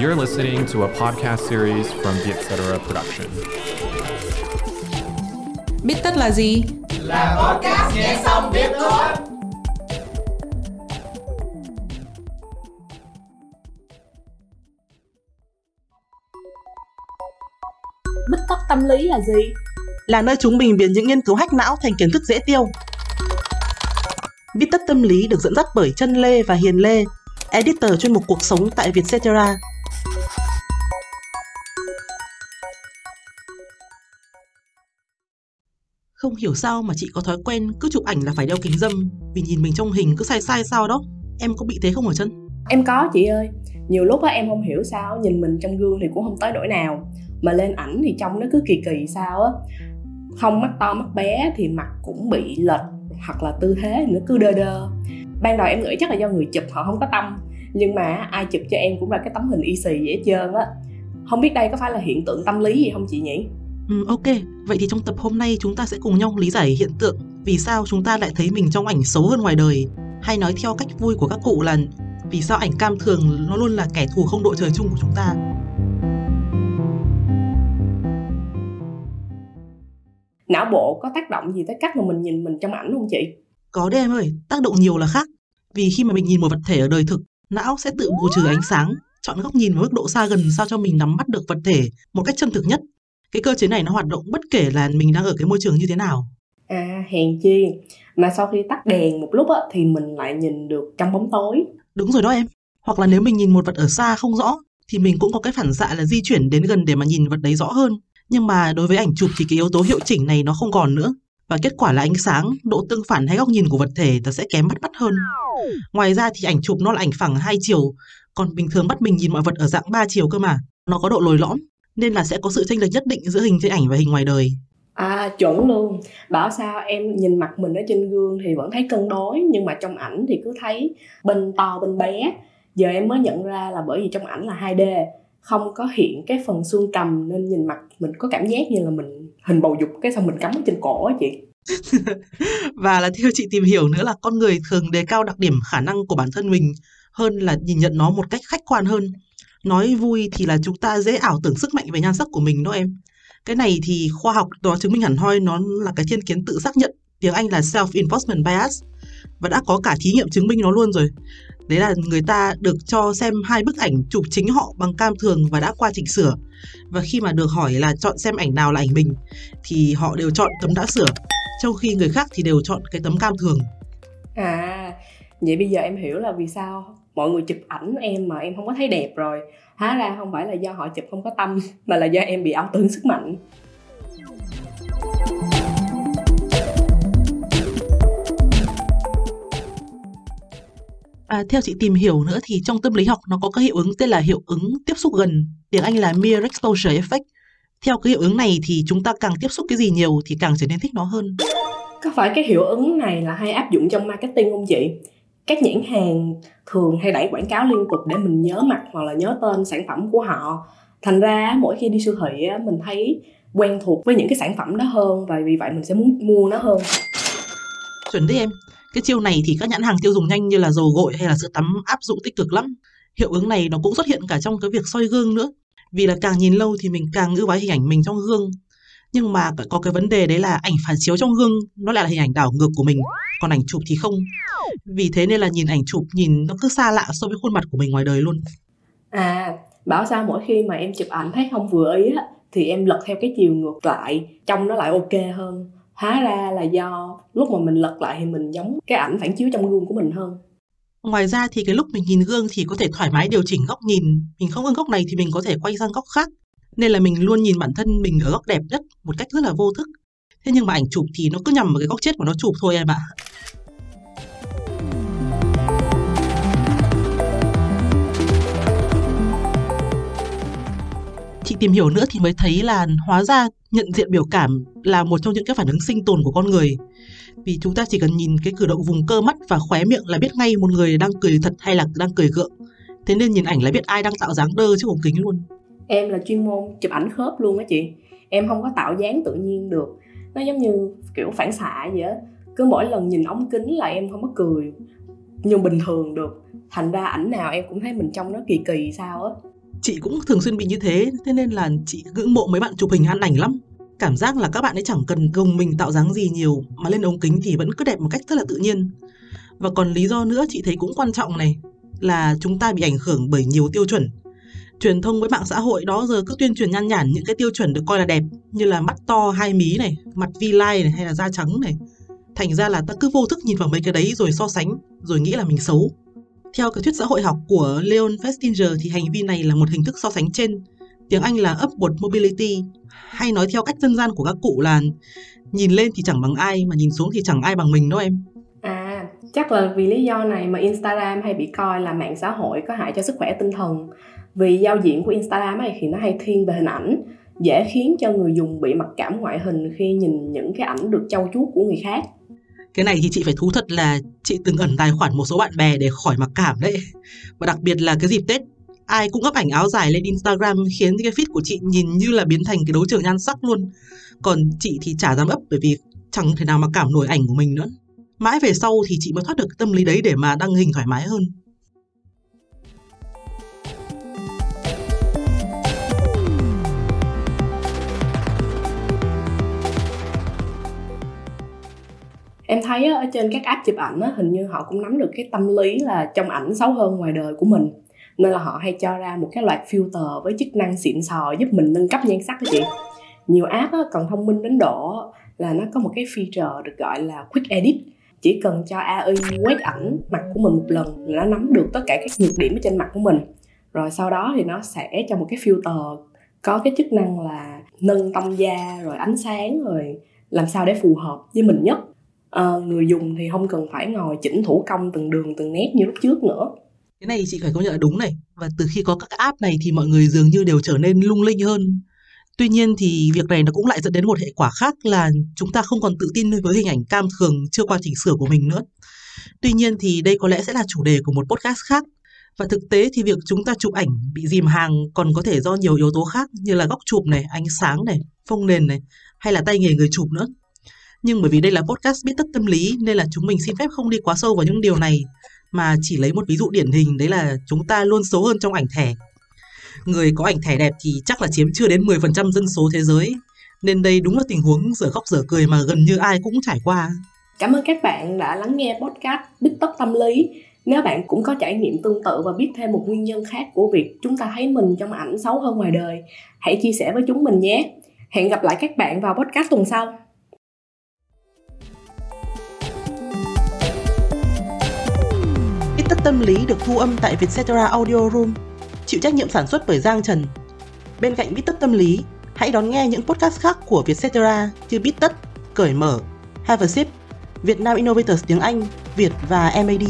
You're listening to a podcast series from the Etc. Production. Biết tất là gì? Là podcast nghe xong biết thôi. Bít tất tâm lý là gì? Là nơi chúng mình biến những nghiên cứu hack não thành kiến thức dễ tiêu. Bít tất tâm lý được dẫn dắt bởi Chân Lê và Hiền Lê, editor chuyên mục cuộc sống tại Vietcetera. Không hiểu sao mà chị có thói quen cứ chụp ảnh là phải đeo kính dâm, vì nhìn mình trong hình cứ sai sai sao đó. Em có bị thế không hả chân? Em có chị ơi. Nhiều lúc á, em không hiểu sao nhìn mình trong gương thì cũng không tới nỗi nào mà lên ảnh thì trông nó cứ kỳ kỳ sao á. Không mắt to, mắt bé thì mặt cũng bị lệch, hoặc là tư thế nó cứ đơ đơ. Ban đầu em nghĩ chắc là do người chụp họ không có tâm, nhưng mà ai chụp cho em cũng là cái tấm hình y xì dễ trơn á. Không biết đây có phải là hiện tượng tâm lý gì không chị nhỉ? Ừ, ok, vậy thì trong tập hôm nay chúng ta sẽ cùng nhau lý giải hiện tượng vì sao chúng ta lại thấy mình trong ảnh xấu hơn ngoài đời hay nói theo cách vui của các cụ là vì sao ảnh cam thường nó luôn là kẻ thù không đội trời chung của chúng ta. Não bộ có tác động gì tới cách mà mình nhìn mình trong ảnh không chị? Có đấy em ơi, tác động nhiều là khác. Vì khi mà mình nhìn một vật thể ở đời thực, não sẽ tự bù trừ ánh sáng, chọn góc nhìn và mức độ xa gần sao cho mình nắm bắt được vật thể một cách chân thực nhất cái cơ chế này nó hoạt động bất kể là mình đang ở cái môi trường như thế nào? À hèn chi. Mà sau khi tắt đèn một lúc á thì mình lại nhìn được trong bóng tối. Đúng rồi đó em. Hoặc là nếu mình nhìn một vật ở xa không rõ thì mình cũng có cái phản xạ là di chuyển đến gần để mà nhìn vật đấy rõ hơn. Nhưng mà đối với ảnh chụp thì cái yếu tố hiệu chỉnh này nó không còn nữa. Và kết quả là ánh sáng, độ tương phản hay góc nhìn của vật thể ta sẽ kém bắt mắt hơn. Ngoài ra thì ảnh chụp nó là ảnh phẳng hai chiều, còn bình thường bắt mình nhìn mọi vật ở dạng ba chiều cơ mà. Nó có độ lồi lõm, nên là sẽ có sự chênh lệch nhất định giữa hình trên ảnh và hình ngoài đời. À chuẩn luôn. Bảo sao em nhìn mặt mình ở trên gương thì vẫn thấy cân đối Nhưng mà trong ảnh thì cứ thấy bên to bên bé. Giờ em mới nhận ra là bởi vì trong ảnh là 2D Không có hiện cái phần xương cầm Nên nhìn mặt mình có cảm giác như là mình hình bầu dục Cái xong mình cắm trên cổ á chị. Và là theo chị tìm hiểu nữa là con người thường đề cao đặc điểm khả năng của bản thân mình Hơn là nhìn nhận nó một cách khách quan hơn nói vui thì là chúng ta dễ ảo tưởng sức mạnh về nhan sắc của mình đó em. Cái này thì khoa học nó chứng minh hẳn hoi, nó là cái thiên kiến tự xác nhận. Tiếng anh là self enforcement bias. Và đã có cả thí nghiệm chứng minh nó luôn rồi. Đấy là người ta được cho xem hai bức ảnh chụp chính họ bằng cam thường và đã qua chỉnh sửa. Và khi mà được hỏi là chọn xem ảnh nào là ảnh mình, thì họ đều chọn tấm đã sửa, trong khi người khác thì đều chọn cái tấm cam thường. À vậy bây giờ em hiểu là vì sao mọi người chụp ảnh em mà em không có thấy đẹp rồi hóa ra không phải là do họ chụp không có tâm mà là do em bị ảo tưởng sức mạnh À, theo chị tìm hiểu nữa thì trong tâm lý học nó có cái hiệu ứng tên là hiệu ứng tiếp xúc gần, tiếng Anh là mere exposure effect. Theo cái hiệu ứng này thì chúng ta càng tiếp xúc cái gì nhiều thì càng trở nên thích nó hơn. Có phải cái hiệu ứng này là hay áp dụng trong marketing không chị? Các nhãn hàng thường hay đẩy quảng cáo liên tục để mình nhớ mặt hoặc là nhớ tên sản phẩm của họ. Thành ra mỗi khi đi siêu thị mình thấy quen thuộc với những cái sản phẩm đó hơn và vì vậy mình sẽ muốn mua nó hơn. Chuẩn đấy em. Cái chiêu này thì các nhãn hàng tiêu dùng nhanh như là dầu gội hay là sữa tắm áp dụng tích cực lắm. Hiệu ứng này nó cũng xuất hiện cả trong cái việc soi gương nữa. Vì là càng nhìn lâu thì mình càng ưu ái hình ảnh mình trong gương. Nhưng mà có cái vấn đề đấy là ảnh phản chiếu trong gương, nó lại là hình ảnh đảo ngược của mình còn ảnh chụp thì không. Vì thế nên là nhìn ảnh chụp nhìn nó cứ xa lạ so với khuôn mặt của mình ngoài đời luôn. À bảo sao mỗi khi mà em chụp ảnh thấy không vừa ý á thì em lật theo cái chiều ngược lại trông nó lại ok hơn. Hóa ra là do lúc mà mình lật lại thì mình giống cái ảnh phản chiếu trong gương của mình hơn. Ngoài ra thì cái lúc mình nhìn gương thì có thể thoải mái điều chỉnh góc nhìn, mình không ưng góc này thì mình có thể quay sang góc khác. Nên là mình luôn nhìn bản thân mình ở góc đẹp nhất một cách rất là vô thức. Thế nhưng mà ảnh chụp thì nó cứ nhằm vào cái góc chết của nó chụp thôi em ạ. chị tìm hiểu nữa thì mới thấy là hóa ra nhận diện biểu cảm là một trong những cái phản ứng sinh tồn của con người. Vì chúng ta chỉ cần nhìn cái cử động vùng cơ mắt và khóe miệng là biết ngay một người đang cười thật hay là đang cười gượng. Thế nên nhìn ảnh là biết ai đang tạo dáng đơ trước ống kính luôn. Em là chuyên môn chụp ảnh khớp luôn á chị. Em không có tạo dáng tự nhiên được nó giống như kiểu phản xạ vậy á cứ mỗi lần nhìn ống kính là em không có cười như bình thường được thành ra ảnh nào em cũng thấy mình trông nó kỳ kỳ sao á Chị cũng thường xuyên bị như thế, thế nên là chị ngưỡng mộ mấy bạn chụp hình ăn ảnh lắm. Cảm giác là các bạn ấy chẳng cần gồng mình tạo dáng gì nhiều mà lên ống kính thì vẫn cứ đẹp một cách rất là tự nhiên. Và còn lý do nữa chị thấy cũng quan trọng này là chúng ta bị ảnh hưởng bởi nhiều tiêu chuẩn. Truyền thông với mạng xã hội đó giờ cứ tuyên truyền nhan nhản những cái tiêu chuẩn được coi là đẹp như là mắt to hai mí này, mặt vi lai này hay là da trắng này. Thành ra là ta cứ vô thức nhìn vào mấy cái đấy rồi so sánh, rồi nghĩ là mình xấu. Theo cái thuyết xã hội học của Leon Festinger thì hành vi này là một hình thức so sánh trên. Tiếng Anh là upward mobility, hay nói theo cách dân gian của các cụ là nhìn lên thì chẳng bằng ai mà nhìn xuống thì chẳng ai bằng mình đâu em. Chắc là vì lý do này mà Instagram hay bị coi là mạng xã hội có hại cho sức khỏe tinh thần. Vì giao diện của Instagram này thì nó hay thiên về hình ảnh, dễ khiến cho người dùng bị mặc cảm ngoại hình khi nhìn những cái ảnh được trau chuốt của người khác. Cái này thì chị phải thú thật là chị từng ẩn tài khoản một số bạn bè để khỏi mặc cảm đấy. Và đặc biệt là cái dịp Tết, ai cũng up ảnh áo dài lên Instagram khiến cái feed của chị nhìn như là biến thành cái đấu trường nhan sắc luôn. Còn chị thì chả dám up bởi vì chẳng thể nào mà cảm nổi ảnh của mình nữa. Mãi về sau thì chị mới thoát được tâm lý đấy để mà đăng hình thoải mái hơn. em thấy ở trên các app chụp ảnh hình như họ cũng nắm được cái tâm lý là trong ảnh xấu hơn ngoài đời của mình. Nên là họ hay cho ra một cái loạt filter với chức năng xịn sò giúp mình nâng cấp nhan sắc đó chị. Nhiều app còn thông minh đến độ là nó có một cái feature được gọi là quick edit chỉ cần cho AI quét ảnh mặt của mình một lần là nó nắm được tất cả các nhược điểm ở trên mặt của mình. Rồi sau đó thì nó sẽ cho một cái filter có cái chức năng là nâng tông da rồi ánh sáng rồi làm sao để phù hợp với mình nhất. À, người dùng thì không cần phải ngồi chỉnh thủ công từng đường từng nét như lúc trước nữa. Cái này chị phải công nhận là đúng này. Và từ khi có các app này thì mọi người dường như đều trở nên lung linh hơn tuy nhiên thì việc này nó cũng lại dẫn đến một hệ quả khác là chúng ta không còn tự tin với hình ảnh cam thường chưa qua chỉnh sửa của mình nữa tuy nhiên thì đây có lẽ sẽ là chủ đề của một podcast khác và thực tế thì việc chúng ta chụp ảnh bị dìm hàng còn có thể do nhiều yếu tố khác như là góc chụp này, ánh sáng này, phông nền này hay là tay nghề người chụp nữa. Nhưng bởi vì đây là podcast biết tất tâm lý nên là chúng mình xin phép không đi quá sâu vào những điều này mà chỉ lấy một ví dụ điển hình đấy là chúng ta luôn xấu hơn trong ảnh thẻ. Người có ảnh thẻ đẹp thì chắc là chiếm chưa đến 10% dân số thế giới. Nên đây đúng là tình huống dở khóc dở cười mà gần như ai cũng trải qua. Cảm ơn các bạn đã lắng nghe podcast Bít tất tâm lý. Nếu bạn cũng có trải nghiệm tương tự và biết thêm một nguyên nhân khác của việc chúng ta thấy mình trong ảnh xấu hơn ngoài đời, hãy chia sẻ với chúng mình nhé. Hẹn gặp lại các bạn vào podcast tuần sau. Tất tâm lý được thu âm tại Vietcetera Audio Room, chịu trách nhiệm sản xuất bởi Giang Trần. Bên cạnh Bít tất tâm lý, hãy đón nghe những podcast khác của Vietcetera như Bít tất, Cởi mở, Have a Sip, Việt Nam Innovators tiếng Anh, Việt và MAD.